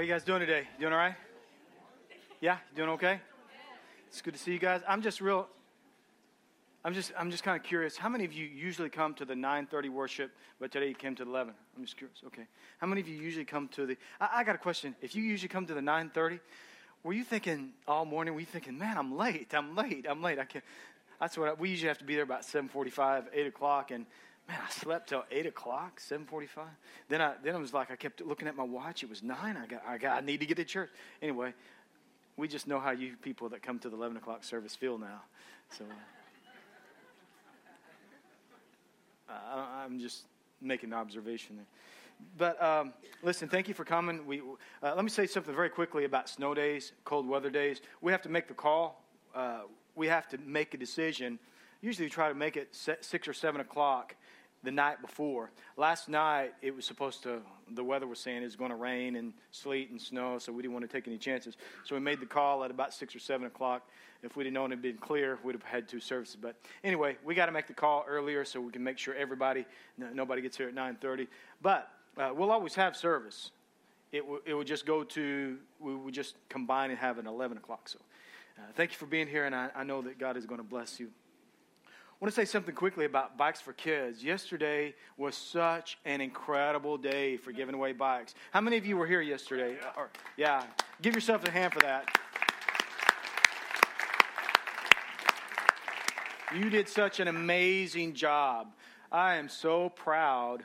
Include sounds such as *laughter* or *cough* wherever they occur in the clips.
How are you guys doing today? Doing all right? Yeah, doing okay? It's good to see you guys. I'm just real. I'm just I'm just kind of curious. How many of you usually come to the 9:30 worship, but today you came to the 11? I'm just curious. Okay. How many of you usually come to the? I, I got a question. If you usually come to the 9:30, were you thinking all morning? Were you thinking, man, I'm late. I'm late. I'm late. I can't. That's what I, we usually have to be there about 7:45, 8 o'clock, and man, I slept till 8 o'clock, 7:45. Then I then I was like, I kept looking at my watch. It was nine. I got I got I need to get to church. Anyway, we just know how you people that come to the 11 o'clock service feel now. So. Uh, I'm just making an observation there. But um, listen, thank you for coming. We, uh, let me say something very quickly about snow days, cold weather days. We have to make the call. Uh, we have to make a decision. Usually, we try to make it six or seven o'clock the night before. Last night, it was supposed to, the weather was saying it was going to rain and sleet and snow, so we didn't want to take any chances. So we made the call at about 6 or 7 o'clock. If we'd have known it had been clear, we'd have had two services. But anyway, we got to make the call earlier so we can make sure everybody, nobody gets here at 9.30. But uh, we'll always have service. It, w- it would just go to, we would just combine and have an 11 o'clock. So uh, thank you for being here, and I, I know that God is going to bless you. I want to say something quickly about Bikes for Kids. Yesterday was such an incredible day for giving away bikes. How many of you were here yesterday? Or, yeah, give yourself a hand for that. You did such an amazing job. I am so proud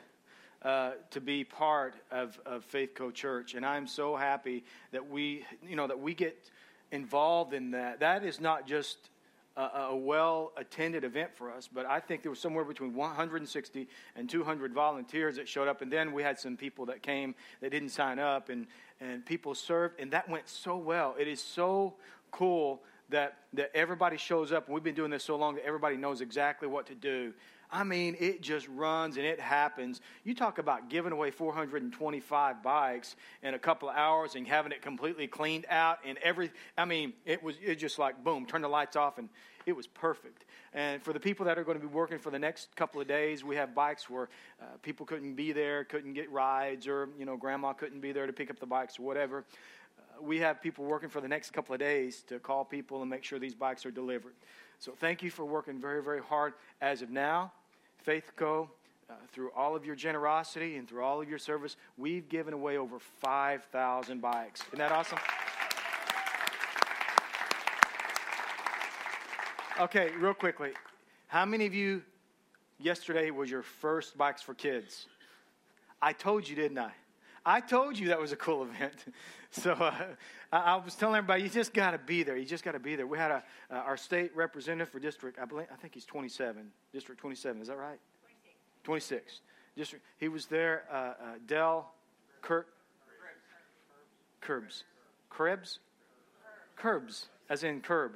uh, to be part of, of Faith Co Church, and I'm so happy that we, you know, that we get involved in that. That is not just a, a well attended event for us, but I think there was somewhere between 160 and 200 volunteers that showed up. And then we had some people that came that didn't sign up, and, and people served, and that went so well. It is so cool that, that everybody shows up, and we've been doing this so long that everybody knows exactly what to do. I mean, it just runs and it happens. You talk about giving away 425 bikes in a couple of hours and having it completely cleaned out and every. I mean, it was it just like boom, turn the lights off and it was perfect. And for the people that are going to be working for the next couple of days, we have bikes where uh, people couldn't be there, couldn't get rides, or you know, grandma couldn't be there to pick up the bikes or whatever. Uh, we have people working for the next couple of days to call people and make sure these bikes are delivered. So thank you for working very, very hard as of now. Faith Co., uh, through all of your generosity and through all of your service, we've given away over 5,000 bikes. Isn't that awesome? Okay, real quickly. How many of you yesterday was your first Bikes for Kids? I told you, didn't I? I told you that was a cool *laughs* event. So uh, I was telling everybody, you just got to be there. You just got to be there. We had a, uh, our state representative for district, I believe, I think he's 27, district 27. Is that right? 26. 26. District. He was there. Uh, uh, Dell, Kirk, Curbs, Krebs, Curbs, as in curb.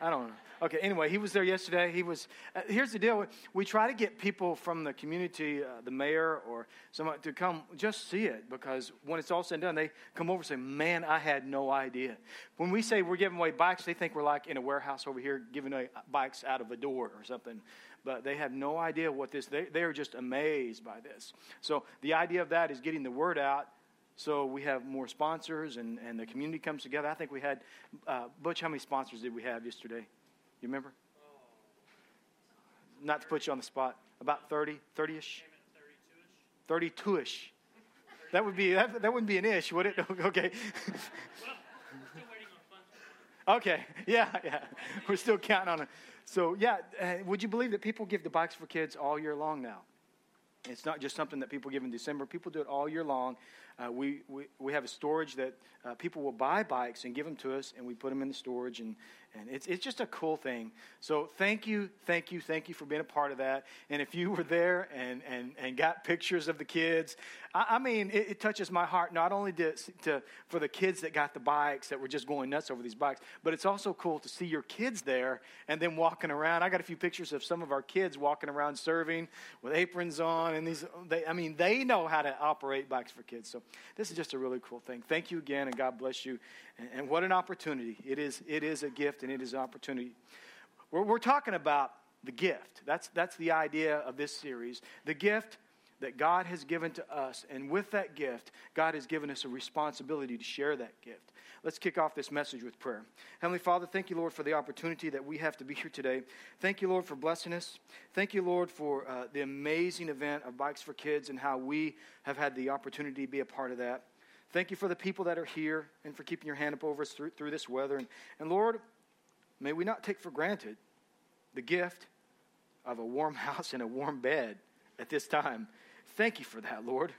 I don't know. Okay, anyway, he was there yesterday. He was. Uh, here's the deal: we try to get people from the community, uh, the mayor or someone, to come just see it because when it's all said and done, they come over and say, "Man, I had no idea." When we say we're giving away bikes, they think we're like in a warehouse over here giving away bikes out of a door or something. But they have no idea what this. They they are just amazed by this. So the idea of that is getting the word out so we have more sponsors and, and the community comes together. I think we had, uh, Butch, how many sponsors did we have yesterday? You remember? Not to put you on the spot. About 30, 30 ish? 32 ish. That would be that, that wouldn't be an ish, would it? *laughs* okay. okay. Yeah, yeah. We're still counting on it. So yeah, uh, would you believe that people give the bikes for kids all year long now? It's not just something that people give in December. People do it all year long. Uh, we, we, we have a storage that uh, people will buy bikes and give them to us, and we put them in the storage, and, and it's, it's just a cool thing. So thank you, thank you, thank you for being a part of that. And if you were there and, and, and got pictures of the kids, I, I mean, it, it, touches my heart not only to, to, for the kids that got the bikes that were just going nuts over these bikes, but it's also cool to see your kids there and then walking around. I got a few pictures of some of our kids walking around serving with aprons on, and these, they, I mean, they know how to operate bikes for kids. So this is just a really cool thing. Thank you again, and God bless you. And, and what an opportunity. It is, it is a gift and it is an opportunity. We're, we're talking about the gift. That's, that's the idea of this series. The gift that God has given to us. And with that gift, God has given us a responsibility to share that gift. Let's kick off this message with prayer. Heavenly Father, thank you, Lord, for the opportunity that we have to be here today. Thank you, Lord, for blessing us. Thank you, Lord, for uh, the amazing event of Bikes for Kids and how we have had the opportunity to be a part of that. Thank you for the people that are here and for keeping your hand up over us through, through this weather. And, and Lord, may we not take for granted the gift of a warm *laughs* house and a warm bed at this time. Thank you for that, Lord.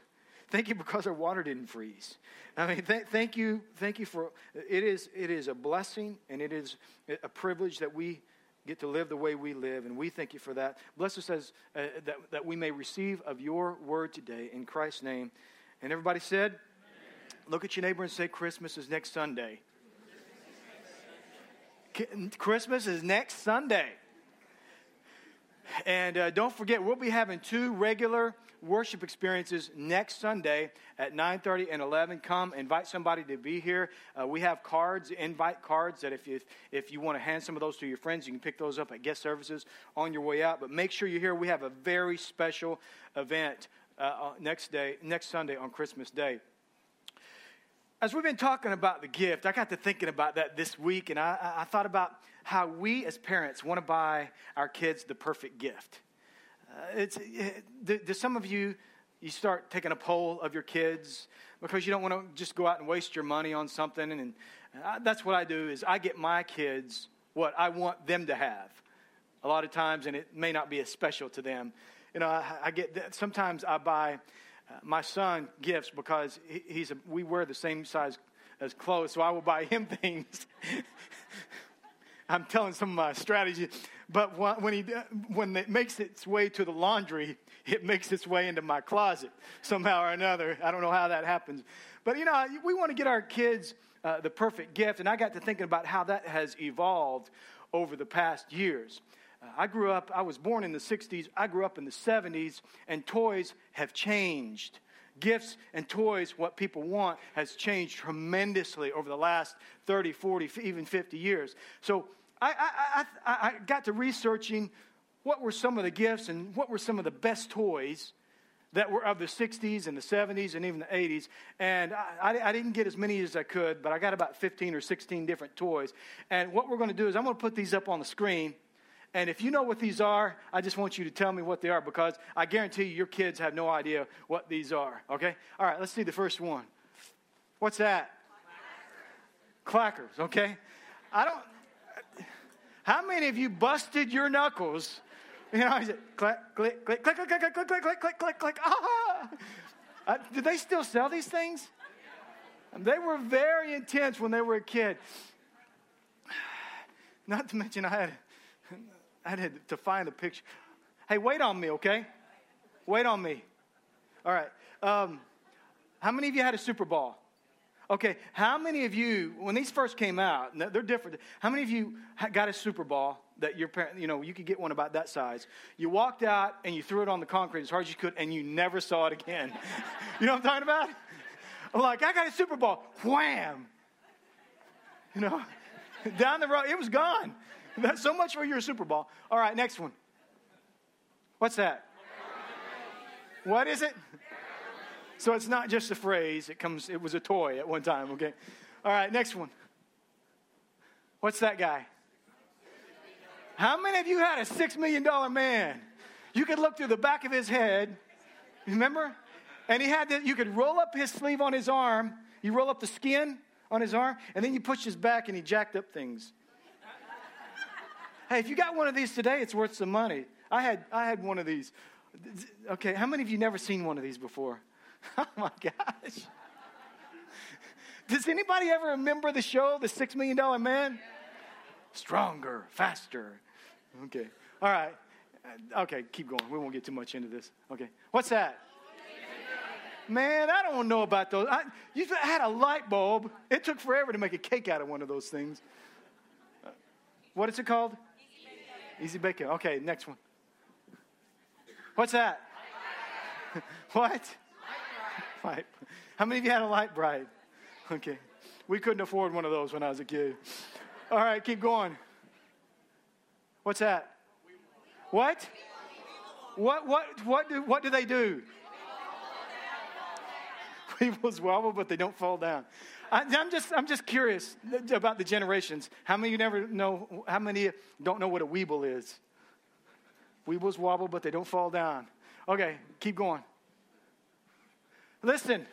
Thank you because our water didn't freeze. I mean, th- thank you, thank you for it is it is a blessing and it is a privilege that we get to live the way we live, and we thank you for that. Bless us as uh, that that we may receive of your word today in Christ's name. And everybody said, Amen. look at your neighbor and say, Christmas is next Sunday. Christmas is next Sunday. And uh, don't forget, we'll be having two regular worship experiences next Sunday at 9:30 and 11. Come, invite somebody to be here. Uh, we have cards, invite cards that if you if you want to hand some of those to your friends, you can pick those up at guest services on your way out. But make sure you're here. We have a very special event uh, uh next day, next Sunday on Christmas Day as we've been talking about the gift, I got to thinking about that this week, and I, I thought about how we as parents want to buy our kids the perfect gift. Uh, it's, it, do, some of you, you start taking a poll of your kids because you don't want to just go out and waste your money on something. And, and I, that's what I do is I get my kids what I want them to have a lot of times, and it may not be as special to them. You know, I, I get sometimes I buy my son gifts because he, he's a, we wear the same size as clothes, so I will buy him *laughs* things. I'm telling some of my strategy. But when, he, when it makes its way to the laundry, it makes its way into my closet somehow or another. I don't know how that happens. But, you know, we want to get our kids uh, the perfect gift. And I got to thinking about how that has evolved over the past years. Uh, I grew up, I was born in the 60s, I grew up in the 70s, and toys have changed gifts and toys, what people want, has changed tremendously over the last 30, 40, even 50 years. So I, I, I, I got to researching what were some of the gifts and what were some of the best toys that were of the 60s and the 70s and even the 80s. And I, I, didn't get as many as I could, but I got about 15 or 16 different toys. And what we're going to do is I'm going to put these up on the screen. And if you know what these are, I just want you to tell me what they are because I guarantee you your kids have no idea what these are. Okay? All right, let's see the first one. What's that? Clackers, okay? I don't. How many of you busted your knuckles? You know, I said, click, click, click, click, click, click, click, click, click, click, click, click, ah! Uh, do they still sell these things? They were very intense when they were a kid. Not to mention, I had, I had to find a picture. Hey, wait on me, okay? Wait on me. All right. Um, how many of you had a Super Ball? Okay, how many of you, when these first came out, they're different. How many of you got a Super Ball that your parent, you know, you could get one about that size? You walked out and you threw it on the concrete as hard as you could, and you never saw it again. *laughs* you know what I'm talking about? I'm like, I got a Super Ball. Wham! You know, *laughs* down the road, it was gone. That's so much for your Super Ball. All right, next one. What's that? What is it? So it's not just a phrase, it comes it was a toy at one time, okay? All right, next one. What's that guy? How many of you had a 6 million dollar man? You could look through the back of his head. Remember? And he had that you could roll up his sleeve on his arm, you roll up the skin on his arm, and then you push his back and he jacked up things. Hey, if you got one of these today, it's worth some money. I had I had one of these. Okay, how many of you never seen one of these before? *laughs* Oh my gosh. Does anybody ever remember the show, The Six Million Dollar Man? Stronger, faster. Okay. All right. Okay, keep going. We won't get too much into this. Okay. What's that? Man, I don't know about those. I, you had a light bulb. It took forever to make a cake out of one of those things. what is it called? Easy-Bake Oven. Okay, next one. What's that? *laughs* what? Light. How many of you had a Lite-Brite? Okay. We couldn't afford one of those when I was a kid. All right, keep going. What's that? What? What what what do what do they do? *laughs* Weebles wobble, but they don't fall down. I, am just, I'm just curious about the generations. How many you never know? How many don't know what a weeble is? Weebles wobble, but they don't fall down. Okay, keep going. Listen.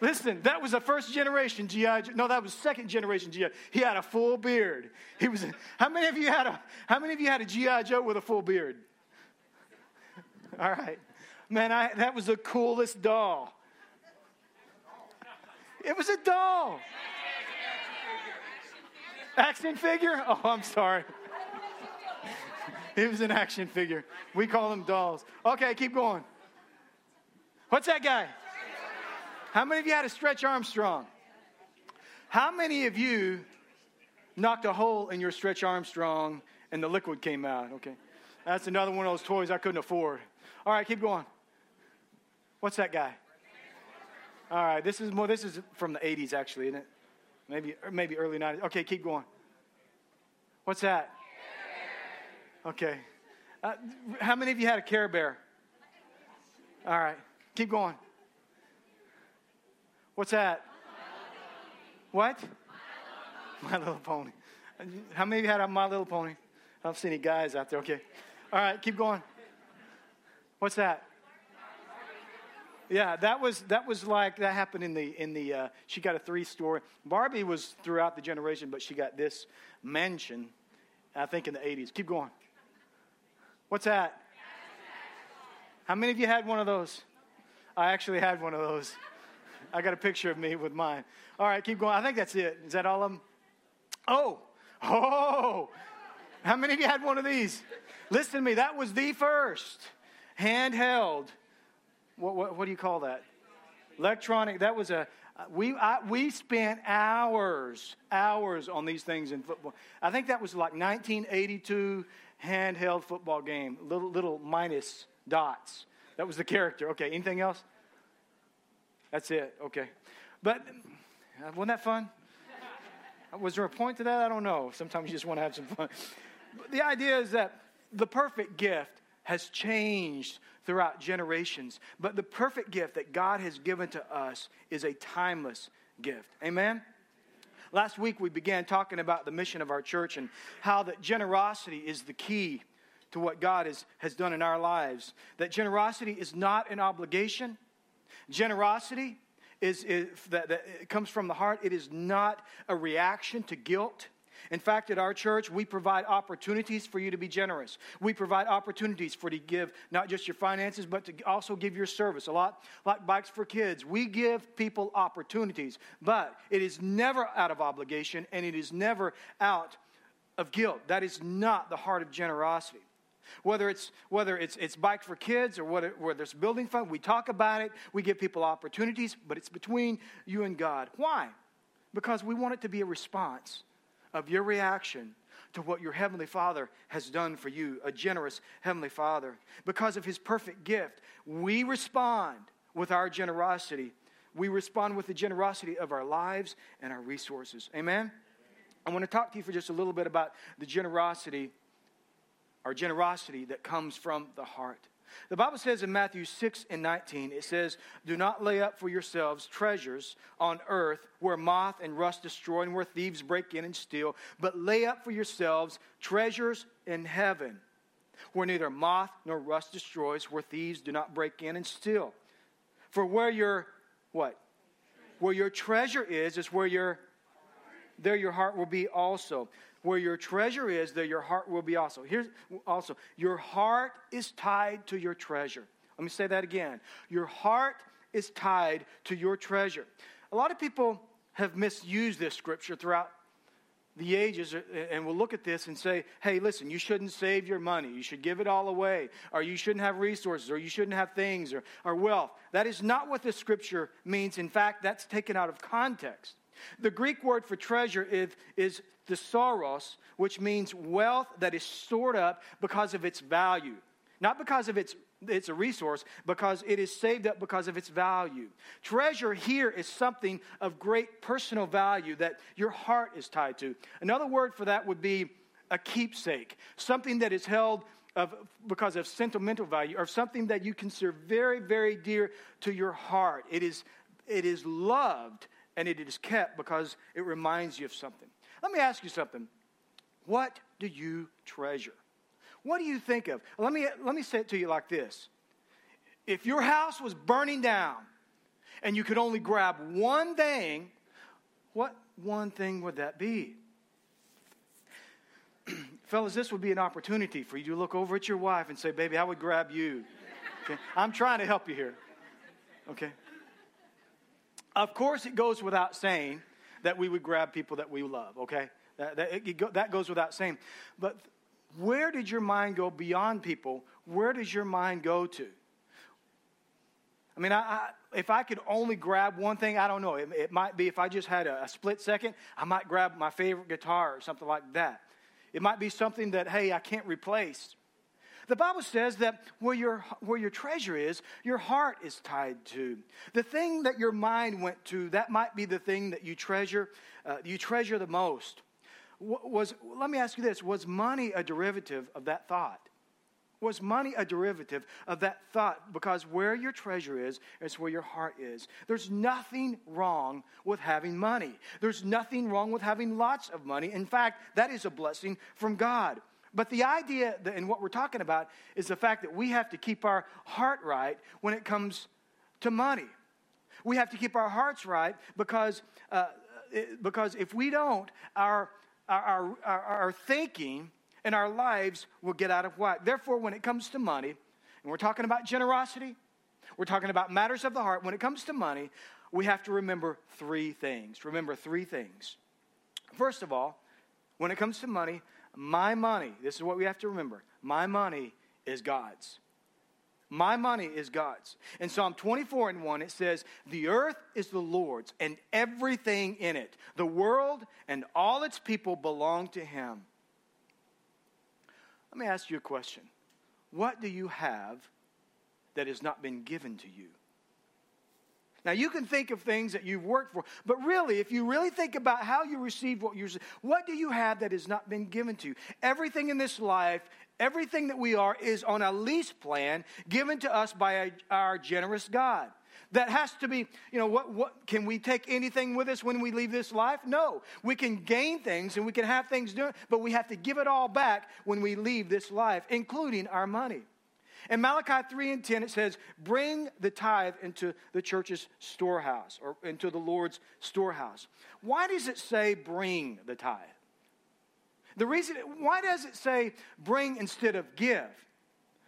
Listen, that was the first generation GI. No, that was second generation GI. He had a full beard. He was. How many of you had a? How many of you had a GI Joe with a full beard? All right, man. I, that was the coolest doll. It was a doll. Action figure? Oh, I'm sorry. It was an action figure. We call them dolls. Okay, keep going. What's that guy? How many of you had a Stretch Armstrong? How many of you knocked a hole in your Stretch Armstrong and the liquid came out? Okay. That's another one of those toys I couldn't afford. All right, keep going. What's that guy? All right, this is more. This is from the '80s, actually, isn't it? Maybe, maybe early '90s. Okay, keep going. What's that? Okay. Uh, how many of you had a Care Bear? All right, keep going. What's that? What? My Little Pony. How many of you had a My Little Pony? I don't see any guys out there. Okay. All right, keep going. What's that? Yeah, that was that was like that happened in the in the. Uh, she got a three story. Barbie was throughout the generation, but she got this mansion. I think in the '80s. Keep going. What's that? How many of you had one of those? I actually had one of those. I got a picture of me with mine. All right, keep going. I think that's it. Is that all of them? Oh, oh. How many of you had one of these? Listen to me. That was the first handheld. What, what, what do you call that? Electronic. That was a. We, I, we spent hours, hours on these things in football. I think that was like 1982 handheld football game. Little, little minus dots. That was the character. Okay, anything else? That's it. Okay. But wasn't that fun? Was there a point to that? I don't know. Sometimes you just want to have some fun. But the idea is that the perfect gift has changed throughout generations. But the perfect gift that God has given to us is a timeless gift. Amen? Last week we began talking about the mission of our church and how that generosity is the key to what God has, has done in our lives. That generosity is not an obligation, Generosity is, is that, that comes from the heart. It is not a reaction to guilt. In fact, at our church, we provide opportunities for you to be generous. We provide opportunities for you to give not just your finances, but to also give your service. A lot like Bikes for Kids. We give people opportunities, but it is never out of obligation and it is never out of guilt. That is not the heart of generosity. Whether it's whether it's it's bike for kids or whether, whether it's building fund, we talk about it, we give people opportunities, but it's between you and God. Why? Because we want it to be a response of your reaction to what your Heavenly Father has done for you, a generous Heavenly Father. Because of His perfect gift, we respond with our generosity. We respond with the generosity of our lives and our resources. Amen? I want to talk to you for just a little bit about the generosity our generosity that comes from the heart. The Bible says in Matthew 6 and 19, it says, Do not lay up for yourselves treasures on earth where moth and rust destroy and where thieves break in and steal, but lay up for yourselves treasures in heaven where neither moth nor rust destroys, where thieves do not break in and steal. For where your what? Where your treasure is, is where your there your heart will be also. Where your treasure is, there your heart will be also. Here's also, your heart is tied to your treasure. Let me say that again. Your heart is tied to your treasure. A lot of people have misused this scripture throughout the ages uh, and will look at this and say, hey, listen, you shouldn't save your money. You should give it all away. Or you shouldn't have resources. Or you shouldn't have things or, or wealth. That is not what this scripture means. In fact, that's taken out of context. The Greek word for treasure is, is thesauros, which means wealth that is stored up because of its value. Not because of its it's a resource because it is saved up because of its value. Treasure here is something of great personal value that your heart is tied to. Another word for that would be a keepsake, something that is held of, because of sentimental value or something that you consider very, very dear to your heart. It is, it is loved and it is kept because it reminds you of something. Let me ask you something. What do you treasure? What do you think of? Let me, let me say it to you like this. If your house was burning down and you could only grab one thing, what one thing would that be? *clears throat* Fellas, this would be an opportunity for you to look over at your wife and say, Baby, I would grab you. Okay? I'm trying to help you here. Okay? Of course, it goes without saying that we would grab people that we love, okay? That, that, it, that goes without saying. But where did your mind go beyond people? Where does your mind go to? I mean, I, I, if I could only grab one thing, I don't know. It, it might be if I just had a, a, split second, I might grab my favorite guitar or something like that. It might be something that, hey, I can't replace. The Bible says that where your, where your treasure is, your heart is tied to. The thing that your mind went to, that might be the thing that you treasure, uh, you treasure the most. Was, let me ask you this was money a derivative of that thought? Was money a derivative of that thought? Because where your treasure is, is where your heart is. There's nothing wrong with having money. There's nothing wrong with having lots of money. In fact, that is a blessing from God. But the idea that, and what we're talking about is the fact that we have to keep our heart right when it comes to money. We have to keep our hearts right because, uh, because if we don't, our, our, our, our thinking and our lives will get out of whack. Therefore, when it comes to money, and we're talking about generosity, we're talking about matters of the heart, when it comes to money, we have to remember three things. Remember three things. First of all, when it comes to money, my money, this is what we have to remember my money is God's. My money is God's. In Psalm 24 and 1, it says, The earth is the Lord's and everything in it. The world and all its people belong to Him. Let me ask you a question. What do you have that has not been given to you? Now, you can think of things that you've worked for, but really, if you really think about how you received what you what do you have that has not been given to you? Everything in this life, everything that we are, is on a lease plan given to us by our generous God. That has to be, you know, what, what can we take anything with us when we leave this life? No. We can gain things and we can have things done, but we have to give it all back when we leave this life, including our money. In Malachi 3 and 10, it says, Bring the tithe into the church's storehouse or into the Lord's storehouse. Why does it say bring the tithe? The reason, why does it say bring instead of give?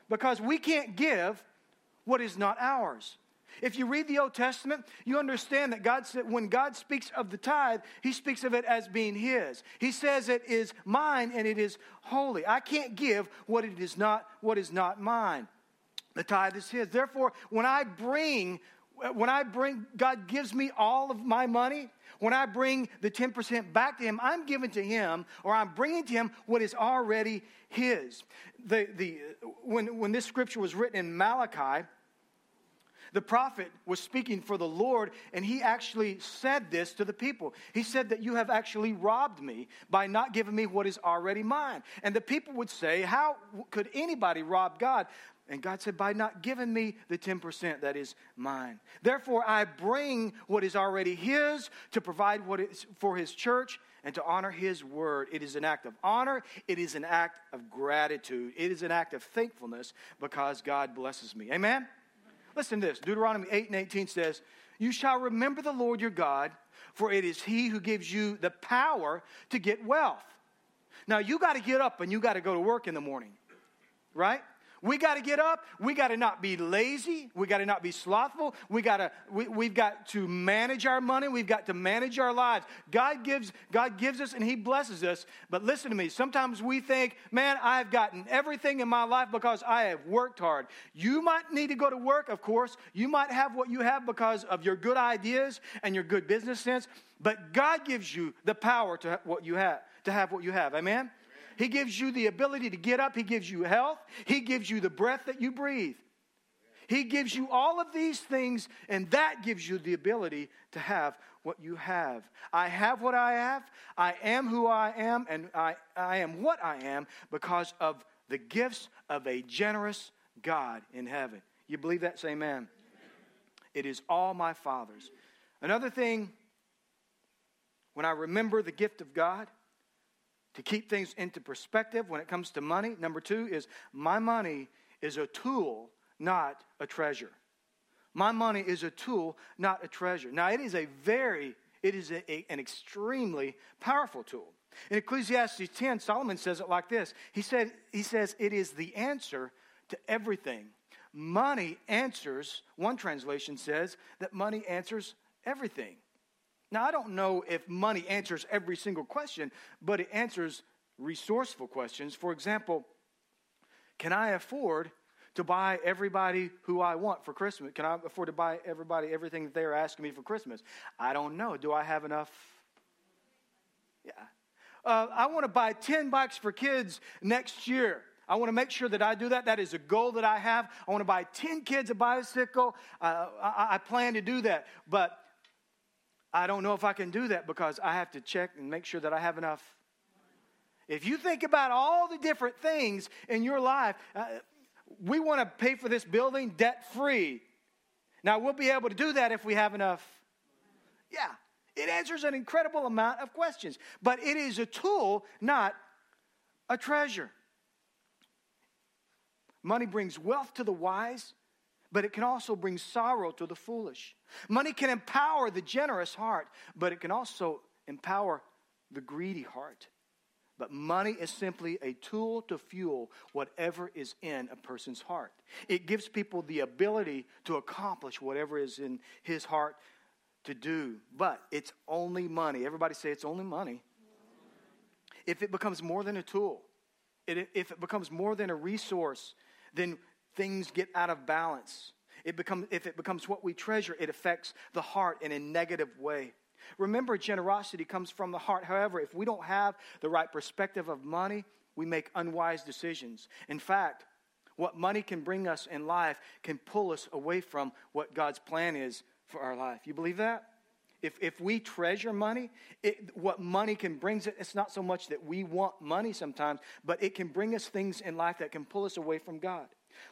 Because we can't give what is not ours. If you read the Old Testament, you understand that God said when God speaks of the tithe, he speaks of it as being his. He says it is mine and it is holy. I can't give what it is not what is not mine. The tithe is his. Therefore, when I bring when I bring God gives me all of my money, when I bring the 10% back to him, I'm giving to him or I'm bringing to him what is already his. The, the, when, when this scripture was written in Malachi, the prophet was speaking for the Lord, and he actually said this to the people. He said that you have actually robbed me by not giving me what is already mine. And the people would say, How could anybody rob God? And God said, By not giving me the 10% that is mine. Therefore, I bring what is already His to provide what is for His church and to honor His word. It is an act of honor, it is an act of gratitude, it is an act of thankfulness because God blesses me. Amen? Listen to this Deuteronomy 8 and 18 says, You shall remember the Lord your God, for it is He who gives you the power to get wealth. Now, you got to get up and you got to go to work in the morning, right? We got to get up. We got to not be lazy. We got to not be slothful. We got to we, we've got to manage our money. We've got to manage our lives. God gives God gives us and he blesses us. But listen to me. Sometimes we think, "Man, I've gotten everything in my life because I have worked hard." You might need to go to work, of course. You might have what you have because of your good ideas and your good business sense, but God gives you the power to what you have, to have what you have. Amen. He gives you the ability to get up. He gives you health. He gives you the breath that you breathe. He gives you all of these things, and that gives you the ability to have what you have. I have what I have. I am who I am, and I, I am what I am because of the gifts of a generous God in heaven. You believe that? Say amen. It is all my Father's. Another thing, when I remember the gift of God, to keep things into perspective when it comes to money, number two is my money is a tool, not a treasure. My money is a tool, not a treasure. Now, it is a very, it is a, a, an extremely powerful tool. In Ecclesiastes 10, Solomon says it like this. He said, he says, it is the answer to everything. Money answers, one translation says that money answers everything. Now, I don't know if money answers every single question, but it answers resourceful questions. For example, can I afford to buy everybody who I want for Christmas? Can I afford to buy everybody everything that they are asking me for Christmas? I don't know. Do I have enough? Yeah. Uh, I want to buy 10 bikes for kids next year. I want to make sure that I do that. That is a goal that I have. I want to buy 10 kids a bicycle. Uh, I, I plan to do that. But I don't know if I can do that because I have to check and make sure that I have enough. If you think about all the different things in your life, uh, we want to pay for this building debt free. Now, we'll be able to do that if we have enough. Yeah, it answers an incredible amount of questions, but it is a tool, not a treasure. Money brings wealth to the wise, but it can also bring sorrow to the foolish. Money can empower the generous heart, but it can also empower the greedy heart. But money is simply a tool to fuel whatever is in a person's heart. It gives people the ability to accomplish whatever is in his heart to do. But it's only money. Everybody say it's only money. If it becomes more than a tool, if it becomes more than a resource, then things get out of balance. It become, if it becomes what we treasure, it affects the heart in a negative way. Remember, generosity comes from the heart. However, if we don't have the right perspective of money, we make unwise decisions. In fact, what money can bring us in life can pull us away from what God's plan is for our life. You believe that? If, if we treasure money, it, what money can bring us, it's not so much that we want money sometimes, but it can bring us things in life that can pull us away from God.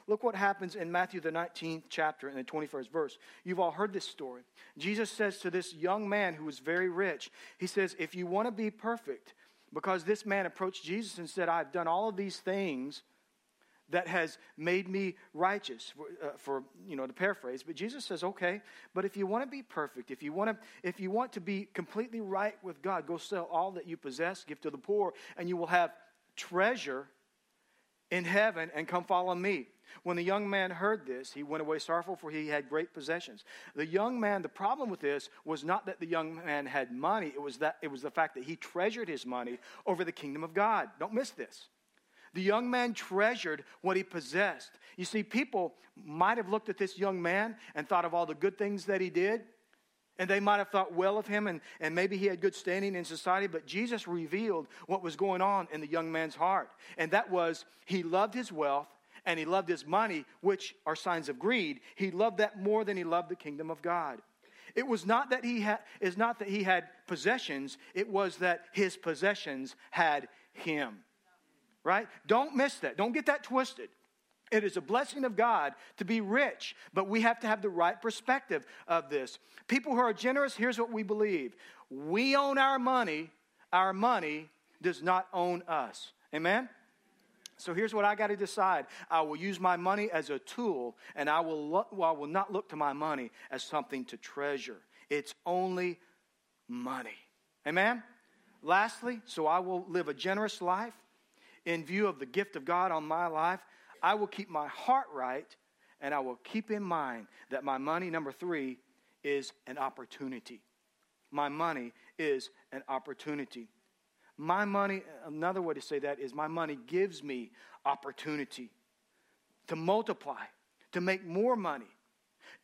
Look what happens in Matthew, the 19th chapter, in the 21st verse. You've all heard this story. Jesus says to this young man who was very rich, He says, If you want to be perfect, because this man approached Jesus and said, I've done all of these things that has made me righteous for, uh, for, you know to paraphrase but jesus says okay but if you want to be perfect if you want to if you want to be completely right with god go sell all that you possess give to the poor and you will have treasure in heaven and come follow me when the young man heard this, he went away sorrowful, for he had great possessions. The young man, the problem with this was not that the young man had money, it was, that, it was the fact that he treasured his money over the kingdom of God. Don't miss this. The young man treasured what he possessed. You see, people might have looked at this young man and thought of all the good things that he did, and they might have thought well of him, and, and maybe he had good standing in society, but Jesus revealed what was going on in the young man's heart. And that was he loved his wealth and he loved his money, which are signs of greed. He loved that more than he loved the kingdom of God. It was not that he had is not that he had possessions, it was that his possessions had him. Right? Don't miss that. Don't get that twisted. It is a blessing of God to be rich, but we have to have the right perspective of this. People who are generous, here's what we believe. We own our money, our money does not own us. Amen? So here's what I got to decide. I will use my money as a tool, and I will, look, well, I will not look to my money as something to treasure. It's only money. Amen? Lastly, so I will live a generous life in view of the gift of God on my life. I will keep my heart right, and I will keep in mind that my money, number three, is an opportunity. My money is an opportunity. My money, another way to say that is my money gives me opportunity to multiply, to make more money,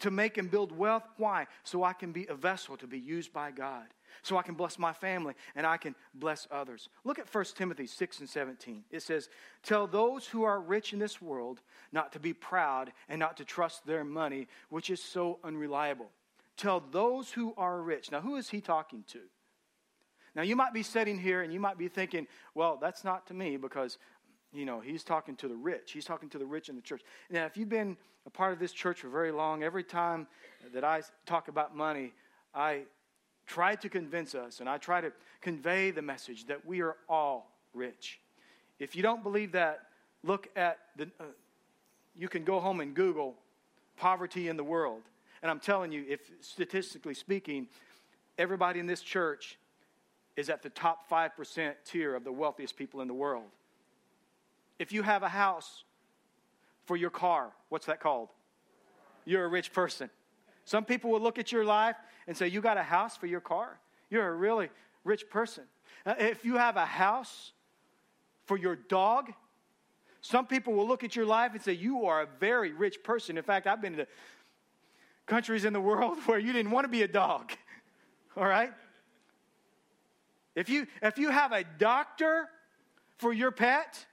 to make and build wealth. Why? So I can be a vessel to be used by God. So I can bless my family and I can bless others. Look at 1 Timothy 6 and 17. It says, Tell those who are rich in this world not to be proud and not to trust their money, which is so unreliable. Tell those who are rich. Now, who is he talking to? Now, you might be sitting here and you might be thinking, well, that's not to me because you know, he's talking to the rich. He's talking to the rich in the church. Now, if you've been a part of this church for very long, every time that I talk about money, I try to convince us and I try to convey the message that we are all rich. If you don't believe that, look at the. Uh, you can go home and Google poverty in the world. And I'm telling you, if statistically speaking, everybody in this church is at the top 5% tier of the wealthiest people in the world. If you have a house for your car, what's that called? You're a rich person. Some people will look at your life and say, You got a house for your car? You're a really rich person. Uh, if you have a house for your dog, some people will look at your life and say, You are a very rich person. In fact, I've been to countries in the world *laughs* where you didn't want to be a dog. *laughs* All right? If you, if you have a doctor for your pet,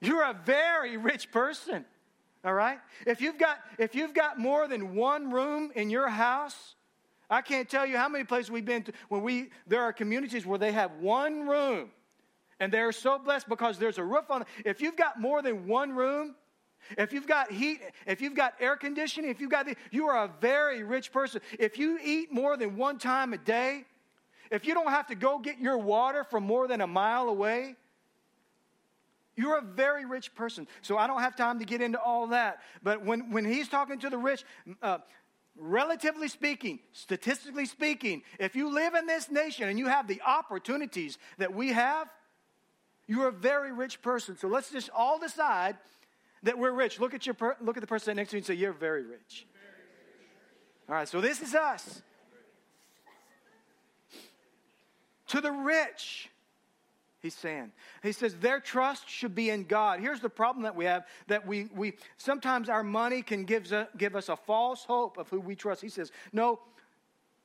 you're a very rich person. All right? If you've got if you've got more than one room in your house, I can't tell you how many places we've been to when we there are communities where they have one room and they're so blessed because there's a roof on if you've got more than one room if you've got heat if you've got air conditioning if you've got the, you are a very rich person if you eat more than one time a day if you don't have to go get your water from more than a mile away you're a very rich person. So I don't have time to get into all that. But when, when he's talking to the rich, uh, relatively speaking, statistically speaking, if you live in this nation and you have the opportunities that we have, you're a very rich person. So let's just all decide that we're rich. Look at, your look at the person next to you and say, You're very rich. All right, so this is us. To the rich, he's saying. He says their trust should be in God. Here's the problem that we have that we, we sometimes our money can give, give us a false hope of who we trust. He says, No,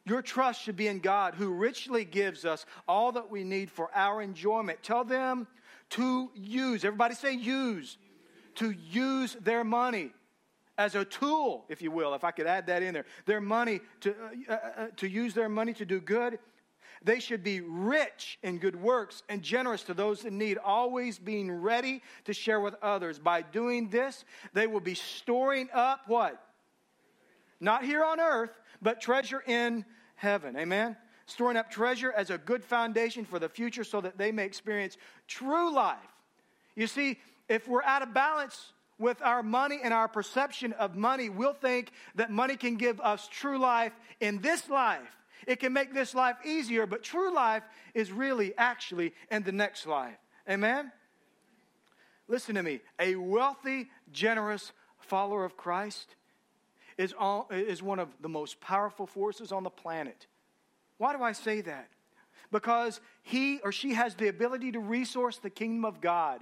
your trust should be in God who richly gives us all that we need for our enjoyment. Tell them to use, everybody say use, to use their money as a tool, if you will, if I could add that in there. Their money, to, uh, uh, uh to use their money to do good they should be rich in good works and generous to those in need, always being ready to share with others. By doing this, they will be storing up what? Not here on earth, but treasure in heaven. Amen? Storing up treasure as a good foundation for the future so that they may experience true life. You see, if we're out of balance with our money and our perception of money, we'll think that money can give us true life in this life it can make this life easier, but true life is really actually in the next life. Amen? Listen to me. A wealthy, generous follower of Christ is, all, is one of the most powerful forces on the planet. Why do I say that? Because he or she has the ability to resource the kingdom of God.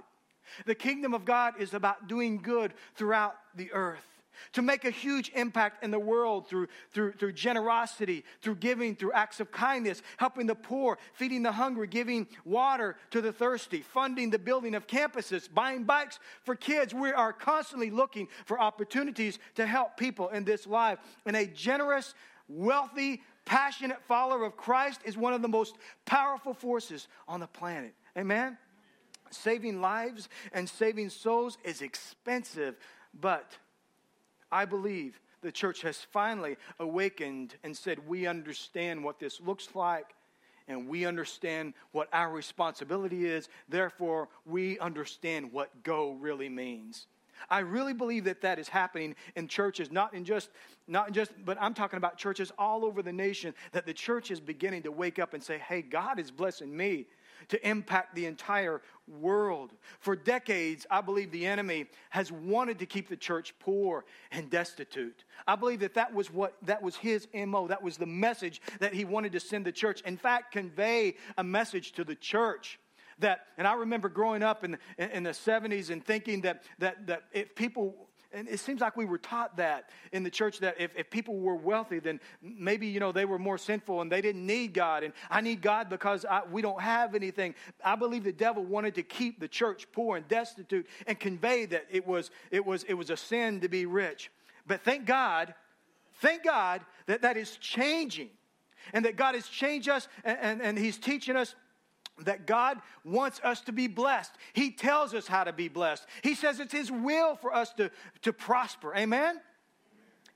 The kingdom of God is about doing good throughout the earth to make a huge impact in the world through, through, through generosity, through giving, through acts of kindness, helping the poor, feeding the hungry, giving water to the thirsty, funding the building of campuses, buying bikes for kids. We are constantly looking for opportunities to help people in this life. And a generous, wealthy, passionate follower of Christ is one of the most powerful forces on the planet. Amen? Saving lives and saving souls is expensive, but I believe the church has finally awakened and said, We understand what this looks like and we understand what our responsibility is. Therefore, we understand what go really means. I really believe that that is happening in churches, not in just, not in just, but I'm talking about churches all over the nation. That the church is beginning to wake up and say, "Hey, God is blessing me to impact the entire world. For decades, I believe the enemy has wanted to keep the church poor and destitute. I believe that that was what that was his MO. That was the message that he wanted to send the church. In fact, convey a message to the church that and i remember growing up in, in the 70s and thinking that, that, that if people and it seems like we were taught that in the church that if, if people were wealthy, then maybe, you know, they were more sinful and they didn't need God. And I need God because I, we don't have anything. I believe the devil wanted to keep the church poor and destitute and convey that it was, it was, it was a sin to be rich. But thank God, thank God that that is changing and that God has changed us and, and, and He's teaching us that God wants us to be blessed. He tells us how to be blessed. He says it's His will for us to, to prosper. Amen?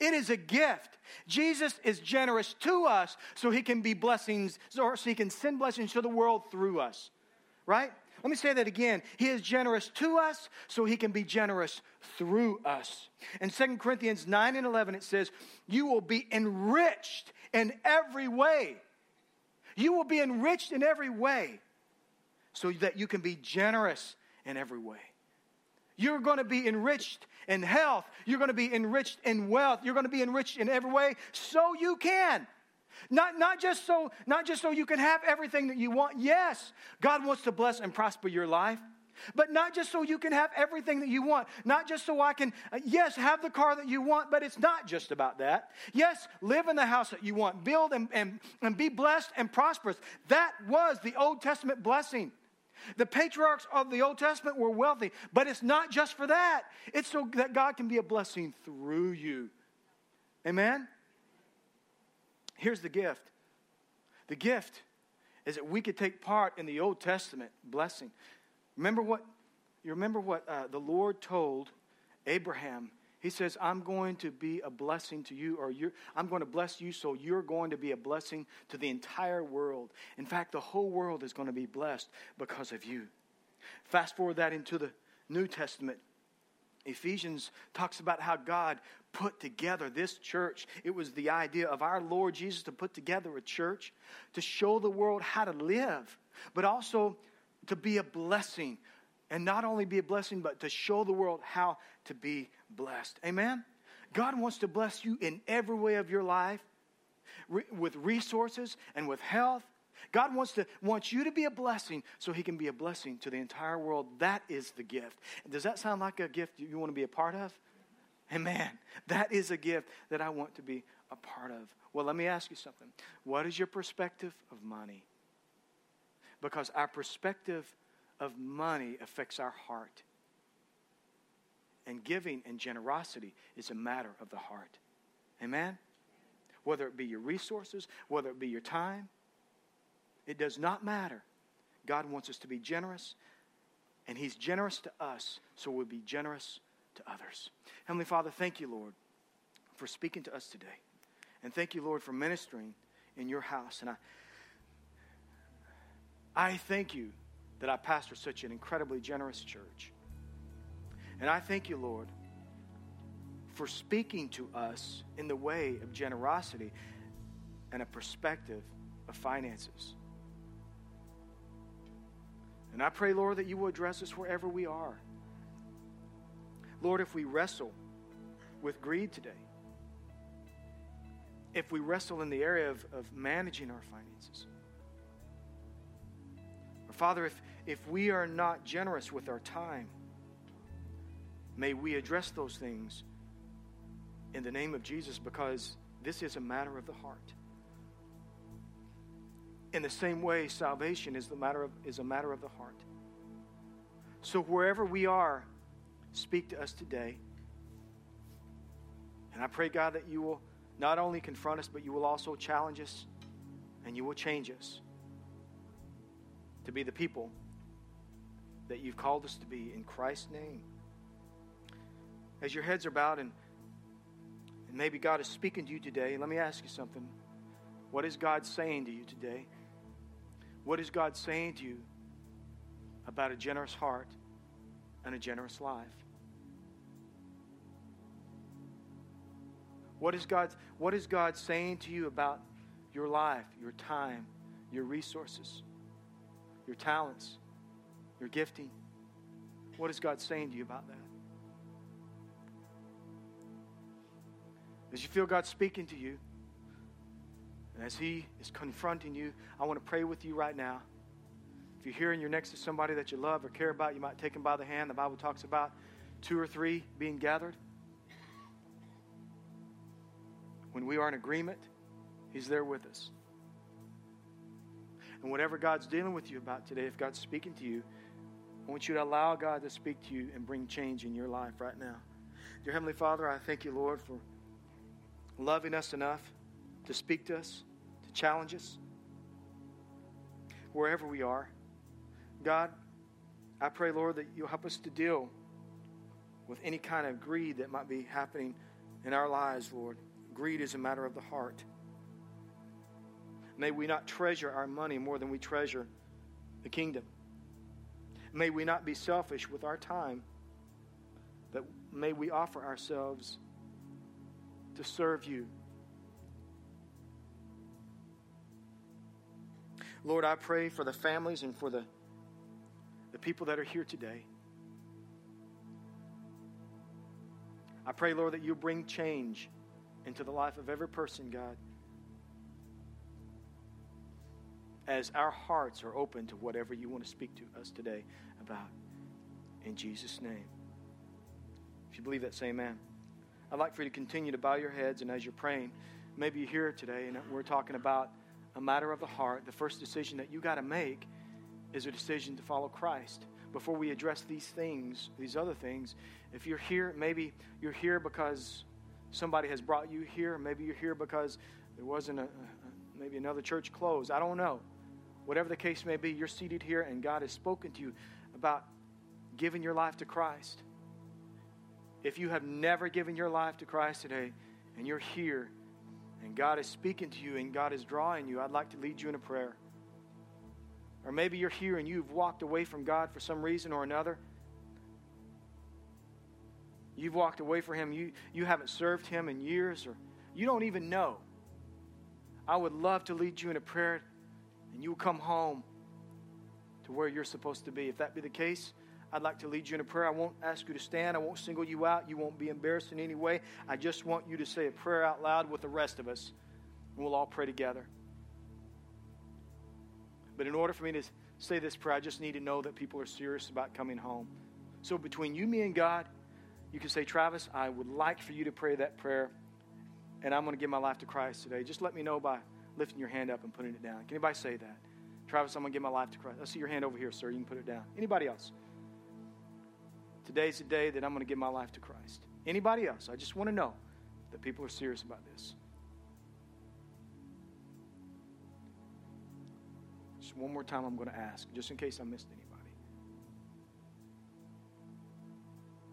It is a gift. Jesus is generous to us so He can be blessings, or so He can send blessings to the world through us. Right? Let me say that again. He is generous to us so He can be generous through us. In 2 Corinthians 9 and 11, it says, You will be enriched in every way. You will be enriched in every way so that you can be generous in every way. You're going to be enriched in health. You're going to be enriched in wealth. You're going to be enriched in every way so you can. Not, not, just so, not just so you can have everything that you want. Yes, God wants to bless and prosper your life. But not just so you can have everything that you want. Not just so I can, uh, yes, have the car that you want, but it's not just about that. Yes, live in the house that you want. Build and, and, and be blessed and prosperous. That was the Old Testament blessing. The patriarchs of the Old Testament were wealthy, but it's not just for that. It's so that God can be a blessing through you. Amen? Here's the gift the gift is that we could take part in the Old Testament blessing. Remember what you remember what uh, the Lord told Abraham he says, I'm going to be a blessing to you, or I'm going to bless you, so you're going to be a blessing to the entire world. In fact, the whole world is going to be blessed because of you. Fast forward that into the New Testament. Ephesians talks about how God put together this church. It was the idea of our Lord Jesus to put together a church to show the world how to live, but also to be a blessing and not only be a blessing, but to show the world how to be blessed. Amen? God wants to bless you in every way of your life re- with resources and with health. God wants, to, wants you to be a blessing so He can be a blessing to the entire world. That is the gift. Does that sound like a gift you want to be a part of? Amen. That is a gift that I want to be a part of. Well, let me ask you something. What is your perspective of money? Because our perspective of money affects our heart. And giving and generosity is a matter of the heart. Amen? Whether it be your resources, whether it be your time, it does not matter. God wants us to be generous, and He's generous to us, so we'll be generous to others. Heavenly Father, thank you, Lord, for speaking to us today. And thank you, Lord, for ministering in your house. And I, I thank you that I pastor such an incredibly generous church. And I thank you, Lord, for speaking to us in the way of generosity and a perspective of finances. And I pray, Lord, that you will address us wherever we are. Lord, if we wrestle with greed today, if we wrestle in the area of, of managing our finances, or Father, if, if we are not generous with our time, may we address those things in the name of Jesus because this is a matter of the heart. In the same way, salvation is, the matter of, is a matter of the heart. So, wherever we are, speak to us today. And I pray, God, that you will not only confront us, but you will also challenge us and you will change us to be the people that you've called us to be in Christ's name. As your heads are bowed and, and maybe God is speaking to you today, let me ask you something. What is God saying to you today? What is God saying to you about a generous heart and a generous life? What is God, what is God saying to you about your life, your time, your resources, your talents? Your gifting. What is God saying to you about that? As you feel God speaking to you, and as He is confronting you, I want to pray with you right now. If you're here and you're next to somebody that you love or care about, you might take them by the hand. The Bible talks about two or three being gathered. When we are in agreement, He's there with us. And whatever God's dealing with you about today, if God's speaking to you, I want you to allow God to speak to you and bring change in your life right now. Dear Heavenly Father, I thank you, Lord, for loving us enough to speak to us, to challenge us, wherever we are. God, I pray, Lord, that you'll help us to deal with any kind of greed that might be happening in our lives, Lord. Greed is a matter of the heart. May we not treasure our money more than we treasure the kingdom. May we not be selfish with our time, but may we offer ourselves to serve you. Lord, I pray for the families and for the, the people that are here today. I pray, Lord, that you bring change into the life of every person, God, as our hearts are open to whatever you want to speak to us today about. In Jesus' name. If you believe that, say amen. I'd like for you to continue to bow your heads, and as you're praying, maybe you're here today and we're talking about a matter of the heart. The first decision that you got to make is a decision to follow Christ. Before we address these things, these other things, if you're here, maybe you're here because somebody has brought you here. Maybe you're here because there wasn't a, maybe another church closed. I don't know. Whatever the case may be, you're seated here and God has spoken to you about giving your life to Christ. If you have never given your life to Christ today and you're here and God is speaking to you and God is drawing you, I'd like to lead you in a prayer. Or maybe you're here and you've walked away from God for some reason or another. You've walked away from Him. You, you haven't served Him in years, or you don't even know. I would love to lead you in a prayer and you'll come home to where you're supposed to be. If that be the case, I'd like to lead you in a prayer. I won't ask you to stand. I won't single you out. You won't be embarrassed in any way. I just want you to say a prayer out loud with the rest of us, and we'll all pray together. But in order for me to say this prayer, I just need to know that people are serious about coming home. So between you, me, and God, you can say, Travis, I would like for you to pray that prayer, and I'm going to give my life to Christ today. Just let me know by lifting your hand up and putting it down. Can anybody say that? Travis, I'm going to give my life to Christ. I see your hand over here, sir. You can put it down. Anybody else? Today's the day that I'm going to give my life to Christ. Anybody else? I just want to know that people are serious about this. Just one more time, I'm going to ask, just in case I missed anybody.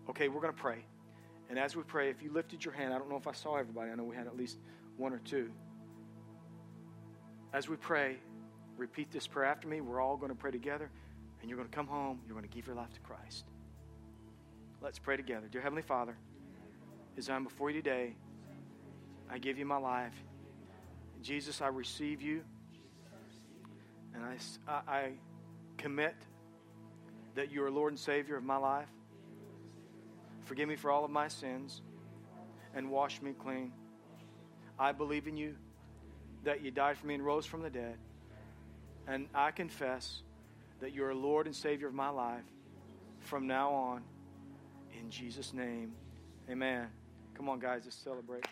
Okay, we're going to pray. And as we pray, if you lifted your hand, I don't know if I saw everybody. I know we had at least one or two. As we pray, repeat this prayer after me. We're all going to pray together, and you're going to come home. You're going to give your life to Christ. Let's pray together. Dear Heavenly Father, as I'm before you today, I give you my life. Jesus, I receive you, and I, I commit that you are Lord and Savior of my life. Forgive me for all of my sins and wash me clean. I believe in you, that you died for me and rose from the dead. And I confess that you are Lord and Savior of my life from now on. In Jesus' name, amen. Come on, guys, let's celebrate.